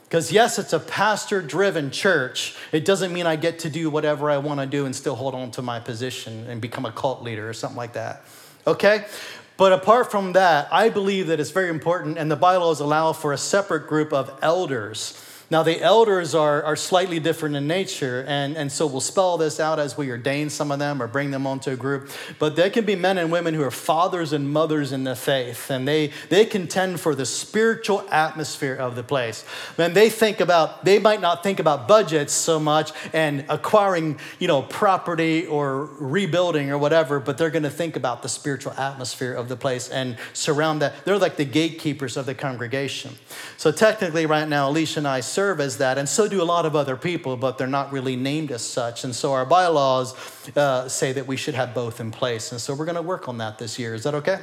Because, yes, it's a pastor driven church. It doesn't mean I get to do whatever I want to do and still hold on to my position and become a cult leader or something like that. Okay? But apart from that, I believe that it's very important, and the bylaws allow for a separate group of elders now, the elders are, are slightly different in nature, and, and so we'll spell this out as we ordain some of them or bring them onto a group. But they can be men and women who are fathers and mothers in the faith, and they, they contend for the spiritual atmosphere of the place. And they think about, they might not think about budgets so much and acquiring, you know, property or rebuilding or whatever, but they're going to think about the spiritual atmosphere of the place and surround that. They're like the gatekeepers of the congregation. So technically, right now, Alicia and I serve serve as that, and so do a lot of other people, but they're not really named as such. And so our bylaws uh, say that we should have both in place. And so we're going to work on that this year. Is that okay?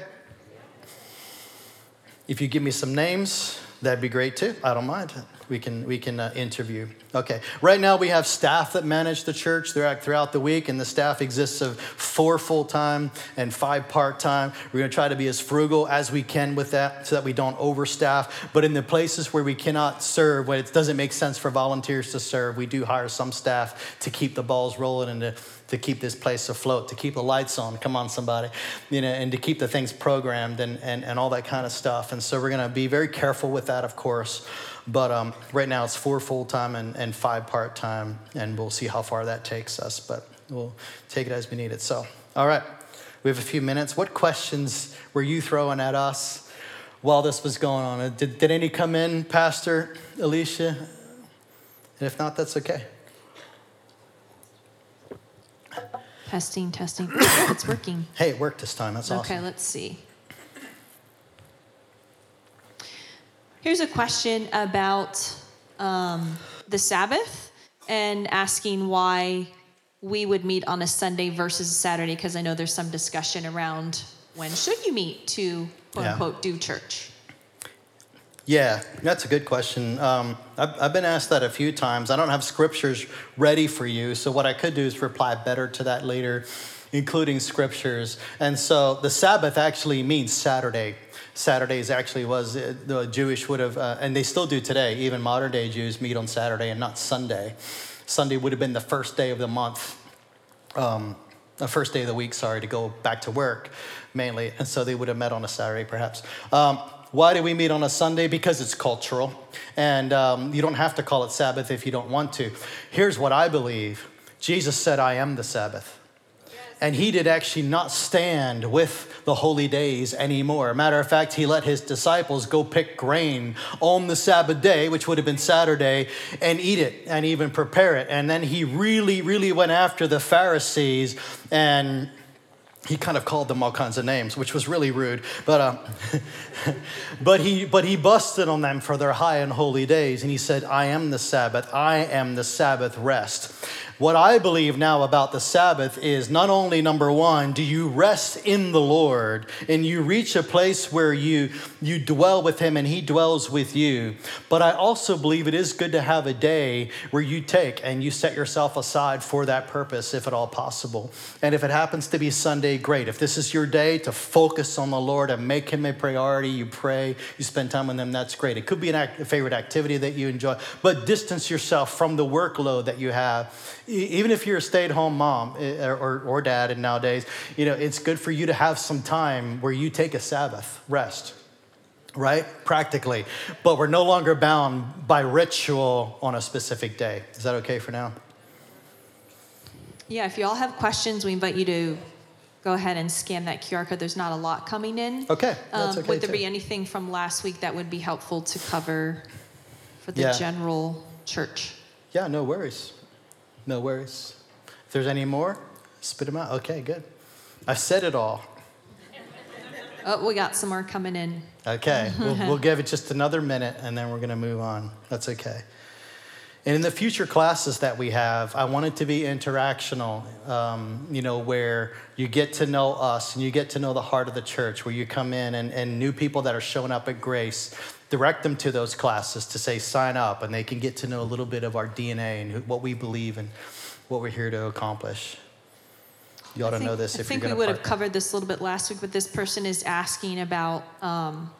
If you give me some names, that'd be great too. I don't mind we can we can uh, interview. Okay. Right now we have staff that manage the church throughout the week, and the staff exists of four full time and five part time. We're going to try to be as frugal as we can with that, so that we don't overstaff. But in the places where we cannot serve, when it doesn't make sense for volunteers to serve, we do hire some staff to keep the balls rolling and to to keep this place afloat, to keep the lights on. Come on, somebody. You know, and to keep the things programmed and, and, and all that kind of stuff. And so we're going to be very careful with that, of course. But um, right now it's four full time and, and five part time, and we'll see how far that takes us. But we'll take it as we need it. So, all right, we have a few minutes. What questions were you throwing at us while this was going on? Did, did any come in, Pastor Alicia? And if not, that's okay. Testing, testing. it's working. Hey, it worked this time. That's okay, awesome. Okay, let's see. Here's a question about um, the Sabbath and asking why we would meet on a Sunday versus a Saturday, because I know there's some discussion around when should you meet to quote yeah. unquote do church. Yeah, that's a good question. Um, I've, I've, been asked that a few times. I don't have scriptures ready for you, so what I could do is reply better to that later, including scriptures. And so the Sabbath actually means Saturday. Saturdays actually was uh, the Jewish would have, uh, and they still do today. Even modern day Jews meet on Saturday and not Sunday. Sunday would have been the first day of the month, um, the first day of the week. Sorry to go back to work, mainly, and so they would have met on a Saturday, perhaps. Um, why do we meet on a Sunday? Because it's cultural, and um, you don't have to call it Sabbath if you don't want to. Here's what I believe: Jesus said, "I am the Sabbath." and he did actually not stand with the holy days anymore. Matter of fact, he let his disciples go pick grain on the Sabbath day, which would have been Saturday, and eat it and even prepare it. And then he really, really went after the Pharisees and he kind of called them all kinds of names, which was really rude. But, um, but, he, but he busted on them for their high and holy days. And he said, I am the Sabbath. I am the Sabbath rest. What I believe now about the Sabbath is not only number one, do you rest in the Lord and you reach a place where you, you dwell with Him and He dwells with you, but I also believe it is good to have a day where you take and you set yourself aside for that purpose, if at all possible. And if it happens to be Sunday, great. If this is your day to focus on the Lord and make Him a priority, you pray, you spend time with Him, that's great. It could be an act, a favorite activity that you enjoy, but distance yourself from the workload that you have. Even if you're a stay-at-home mom eh, or, or dad and nowadays you know it's good for you to have some time where you take a sabbath rest right? Practically. But we're no longer bound by ritual on a specific day. Is that okay for now? Yeah if you all have questions we invite you to go ahead and scan that qr code there's not a lot coming in okay, That's um, okay would there too. be anything from last week that would be helpful to cover for the yeah. general church yeah no worries no worries. If there's any more, spit them out. Okay, good. I said it all. Oh, we got some more coming in. Okay, we'll, we'll give it just another minute and then we're going to move on. That's okay. And in the future classes that we have, I want it to be interactional, um, you know, where you get to know us and you get to know the heart of the church, where you come in and, and new people that are showing up at Grace, direct them to those classes to say, sign up, and they can get to know a little bit of our DNA and what we believe and what we're here to accomplish. You ought to know this I think we would to have covered this a little bit last week, but this person is asking about um,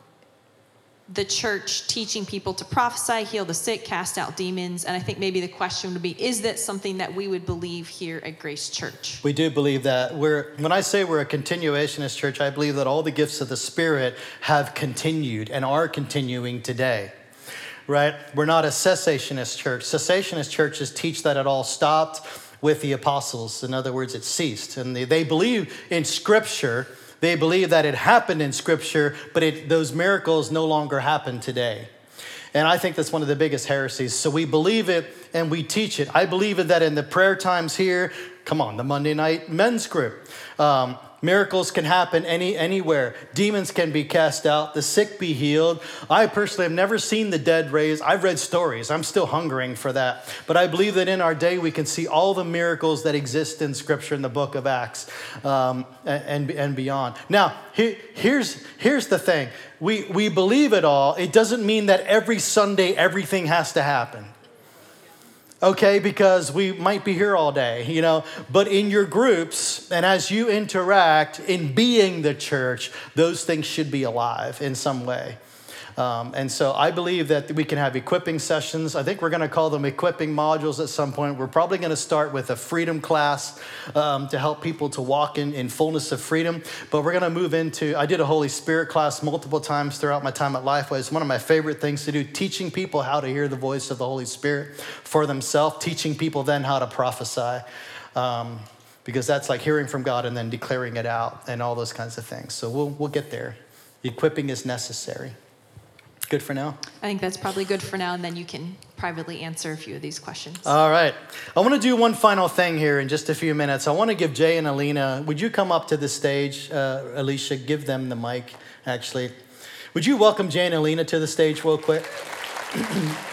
the church teaching people to prophesy, heal the sick, cast out demons. And I think maybe the question would be is that something that we would believe here at Grace Church? We do believe that. We're, when I say we're a continuationist church, I believe that all the gifts of the Spirit have continued and are continuing today. Right? We're not a cessationist church. Cessationist churches teach that it all stopped with the apostles. In other words, it ceased. And they, they believe in Scripture they believe that it happened in Scripture, but it, those miracles no longer happen today. And I think that's one of the biggest heresies. So we believe it and we teach it. I believe that in the prayer times here, come on, the Monday night men's group. Um, Miracles can happen any, anywhere. Demons can be cast out, the sick be healed. I personally have never seen the dead raised. I've read stories. I'm still hungering for that. But I believe that in our day we can see all the miracles that exist in Scripture in the book of Acts um, and, and beyond. Now, here, here's, here's the thing we, we believe it all. It doesn't mean that every Sunday everything has to happen okay, because we might be here all day, you know. But in your groups and as you interact in being the church, those things should be alive in some way. Um, and so I believe that we can have equipping sessions. I think we're going to call them equipping modules at some point. We're probably going to start with a freedom class um, to help people to walk in, in fullness of freedom. But we're going to move into, I did a Holy Spirit class multiple times throughout my time at Lifeway. It's one of my favorite things to do, teaching people how to hear the voice of the Holy Spirit for themselves, teaching people then how to prophesy. Um, because that's like hearing from God and then declaring it out and all those kinds of things. So we'll, we'll get there. Equipping is necessary. Good for now? I think that's probably good for now, and then you can privately answer a few of these questions. All right. I want to do one final thing here in just a few minutes. I want to give Jay and Alina, would you come up to the stage? Uh, Alicia, give them the mic, actually. Would you welcome Jay and Alina to the stage, real quick?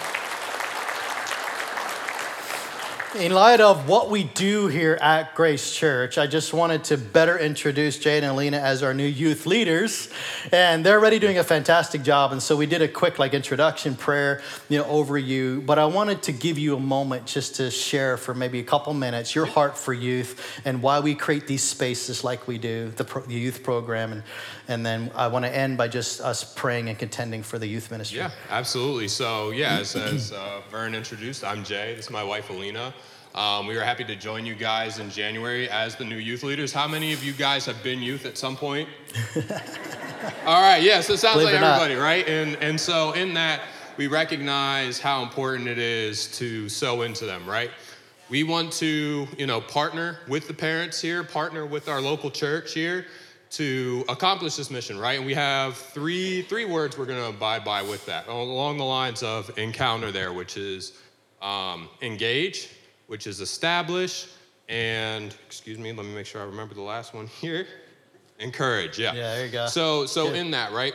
in light of what we do here at Grace Church, I just wanted to better introduce Jay and Alina as our new youth leaders. And they're already doing a fantastic job. And so we did a quick like introduction prayer, you know, over you. But I wanted to give you a moment just to share for maybe a couple minutes your heart for youth and why we create these spaces like we do, the, pro- the youth program. And, and then I want to end by just us praying and contending for the youth ministry. Yeah, absolutely. So, yeah, as, as uh, Vern introduced, I'm Jay. This is my wife, Alina. Um, we were happy to join you guys in January as the new youth leaders. How many of you guys have been youth at some point? All right, yeah, so it sounds Believe like everybody, not. right? And, and so, in that, we recognize how important it is to sow into them, right? We want to, you know, partner with the parents here, partner with our local church here to accomplish this mission, right? And we have three three words we're going to abide by with that, along the lines of encounter there, which is um, engage, which is establish and excuse me, let me make sure I remember the last one here. Encourage, yeah. Yeah, there you go. So so Good. in that, right?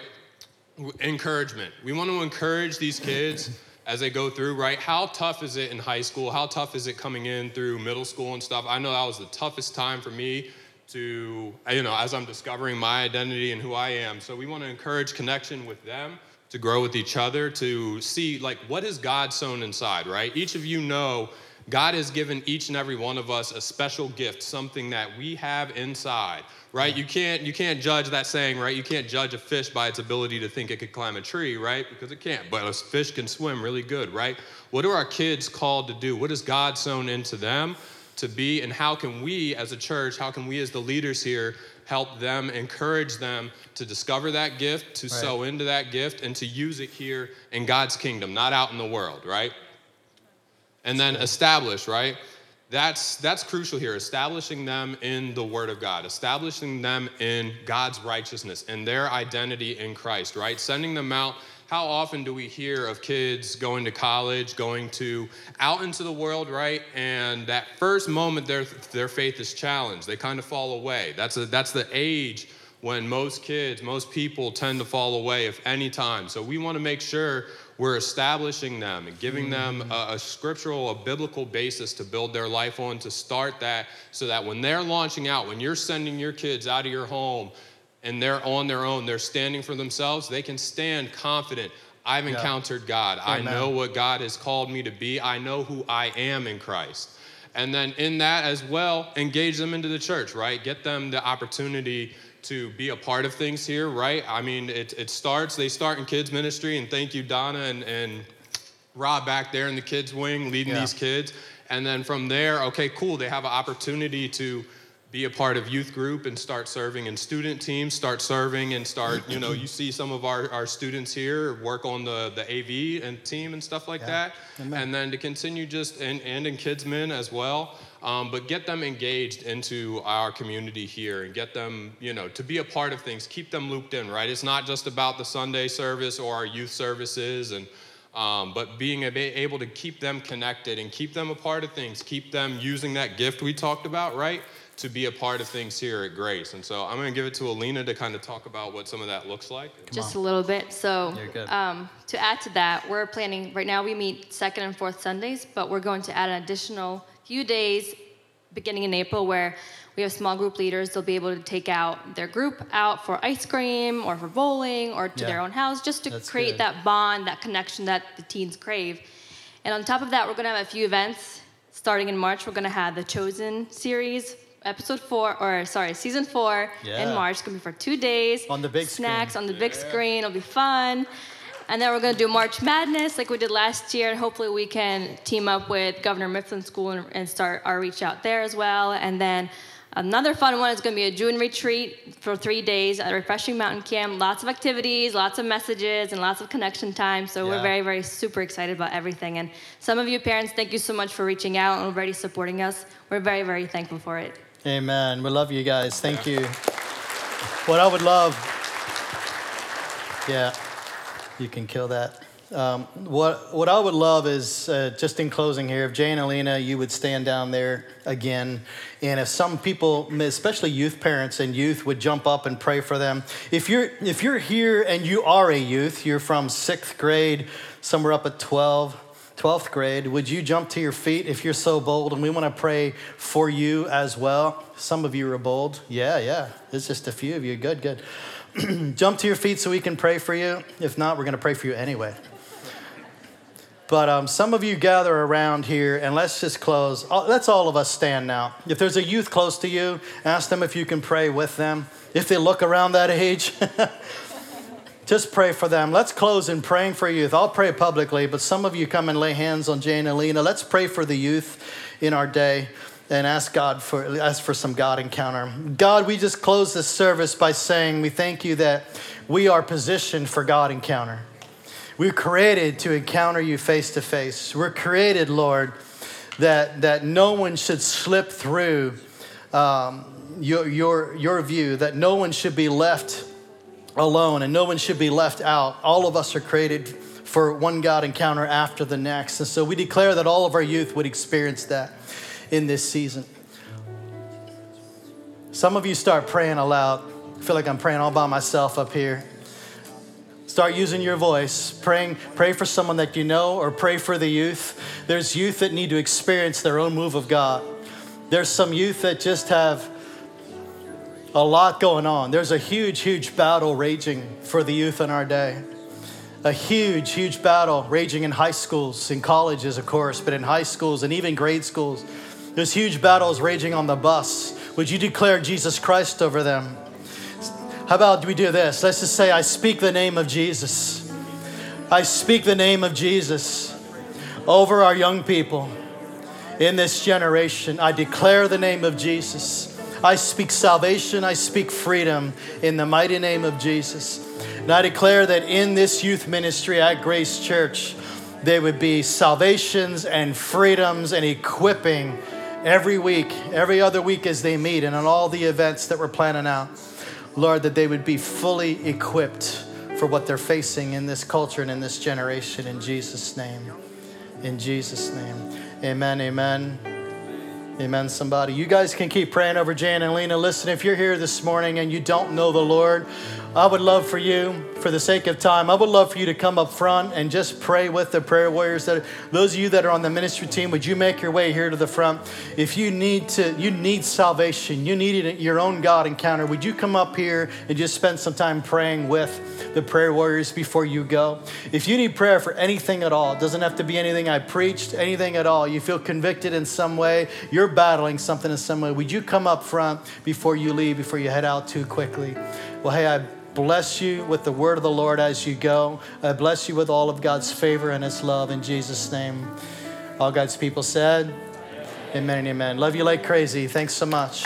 Encouragement. We want to encourage these kids as they go through, right? How tough is it in high school? How tough is it coming in through middle school and stuff? I know that was the toughest time for me to, you know, as I'm discovering my identity and who I am. So we want to encourage connection with them, to grow with each other, to see like what is God sown inside, right? Each of you know God has given each and every one of us a special gift, something that we have inside, right? You can't you can't judge that saying, right? You can't judge a fish by its ability to think it could climb a tree, right? Because it can't. But a fish can swim really good, right? What are our kids called to do? What has God sown into them to be and how can we as a church, how can we as the leaders here help them, encourage them to discover that gift, to right. sow into that gift and to use it here in God's kingdom, not out in the world, right? And then establish, right? That's, that's crucial here, establishing them in the Word of God, establishing them in God's righteousness and their identity in Christ, right? Sending them out. How often do we hear of kids going to college, going to out into the world, right? And that first moment their, their faith is challenged, they kind of fall away. That's, a, that's the age when most kids, most people tend to fall away, if any time. So we want to make sure we're establishing them and giving mm. them a, a, scriptural, a biblical basis to build their life on, to start that, so that when they're launching out, when you're sending your kids out of your home and they're on their own, they're standing for themselves, they can stand confident. I've yeah. encountered God. Amen. I know what God has called me to be. I know who I am in Christ. And then in that as well, engage them into the church, right? Get them the opportunity to be a part of things here, right? I mean, it, it starts, they start in kids' ministry, and thank you, Donna and, and Rob back there in the kids' wing leading yeah. these kids. And then from there, okay, cool, they have an opportunity to be a part of youth group and start serving in student teams, start serving and start, you know, you see some of our, our students here work on the, the AV and team and stuff like yeah. that. Amen. And then to continue just, and, and in kids' men as well um, but get them engaged into our community here and get them, you know, to be a part of things. Keep them looped in, right? It's not just about the Sunday service or our youth services, and um, but being able to keep them connected and keep them a part of things. Keep them using that gift we talked about, right? To be a part of things here at Grace. And so I'm going to give it to Alina to kind of talk about what some of that looks like. Just a little bit. So, um, to add to that, we're planning right now, we meet second and fourth Sundays, but we're going to add an additional few days beginning in April where we have small group leaders. They'll be able to take out their group out for ice cream or for bowling or to yeah. their own house just to That's create good. that bond, that connection that the teens crave. And on top of that, we're going to have a few events starting in March. We're going to have the Chosen series, episode four, or sorry, season four yeah. in March. It's going to be for two days. On the big Snacks screen. on the big yeah. screen. It'll be fun. And then we're going to do March Madness like we did last year. And hopefully we can team up with Governor Mifflin School and, and start our reach out there as well. And then Another fun one is going to be a June retreat for three days at Refreshing Mountain Camp. Lots of activities, lots of messages, and lots of connection time. So yeah. we're very, very super excited about everything. And some of you parents, thank you so much for reaching out and already supporting us. We're very, very thankful for it. Amen. We love you guys. Thank you. What I would love, yeah. You can kill that. Um, what, what I would love is, uh, just in closing here, if Jay and Alina, you would stand down there again. And if some people, especially youth parents and youth, would jump up and pray for them. If you're, if you're here and you are a youth, you're from sixth grade, somewhere up at 12, 12th grade, would you jump to your feet if you're so bold? And we want to pray for you as well. Some of you are bold. Yeah, yeah. It's just a few of you. Good, good. jump to your feet so we can pray for you. If not, we're going to pray for you anyway. But um, some of you gather around here, and let's just close. Let's all of us stand now. If there's a youth close to you, ask them if you can pray with them. If they look around that age, just pray for them. Let's close in praying for youth. I'll pray publicly, but some of you come and lay hands on Jay and Alina. Let's pray for the youth in our day and ask God for ask for some God encounter. God, we just close this service by saying we thank you that we are positioned for God encounter. We're created to encounter you face to face. We're created, Lord, that that no one should slip through um, your, your, your view, that no one should be left alone and no one should be left out. All of us are created for one God encounter after the next. And so we declare that all of our youth would experience that in this season. Some of you start praying aloud. I feel like I'm praying all by myself up here. Start using your voice, praying, pray for someone that you know or pray for the youth. There's youth that need to experience their own move of God. There's some youth that just have a lot going on. There's a huge, huge battle raging for the youth in our day. A huge, huge battle raging in high schools, in colleges, of course, but in high schools and even grade schools. There's huge battles raging on the bus. Would you declare Jesus Christ over them? How about we do this? Let's just say, I speak the name of Jesus. I speak the name of Jesus over our young people in this generation. I declare the name of Jesus. I speak salvation. I speak freedom in the mighty name of Jesus. And I declare that in this youth ministry at Grace Church, there would be salvations and freedoms and equipping every week, every other week as they meet, and on all the events that we're planning out. Lord, that they would be fully equipped for what they're facing in this culture and in this generation. In Jesus' name. In Jesus' name. Amen. Amen. Amen, somebody. You guys can keep praying over Jay and Alina. Listen, if you're here this morning and you don't know the Lord, I would love for you, for the sake of time, I would love for you to come up front and just pray with the prayer warriors. That those of you that are on the ministry team, would you make your way here to the front? If you need to, you need salvation, you need your own God encounter. Would you come up here and just spend some time praying with the prayer warriors before you go? If you need prayer for anything at all, it doesn't have to be anything I preached, anything at all. You feel convicted in some way, you're battling something in some way. Would you come up front before you leave, before you head out too quickly? Well, hey, I bless you with the word of the Lord as you go. I bless you with all of God's favor and His love in Jesus' name. All God's people said, Amen and amen. Love you like crazy. Thanks so much.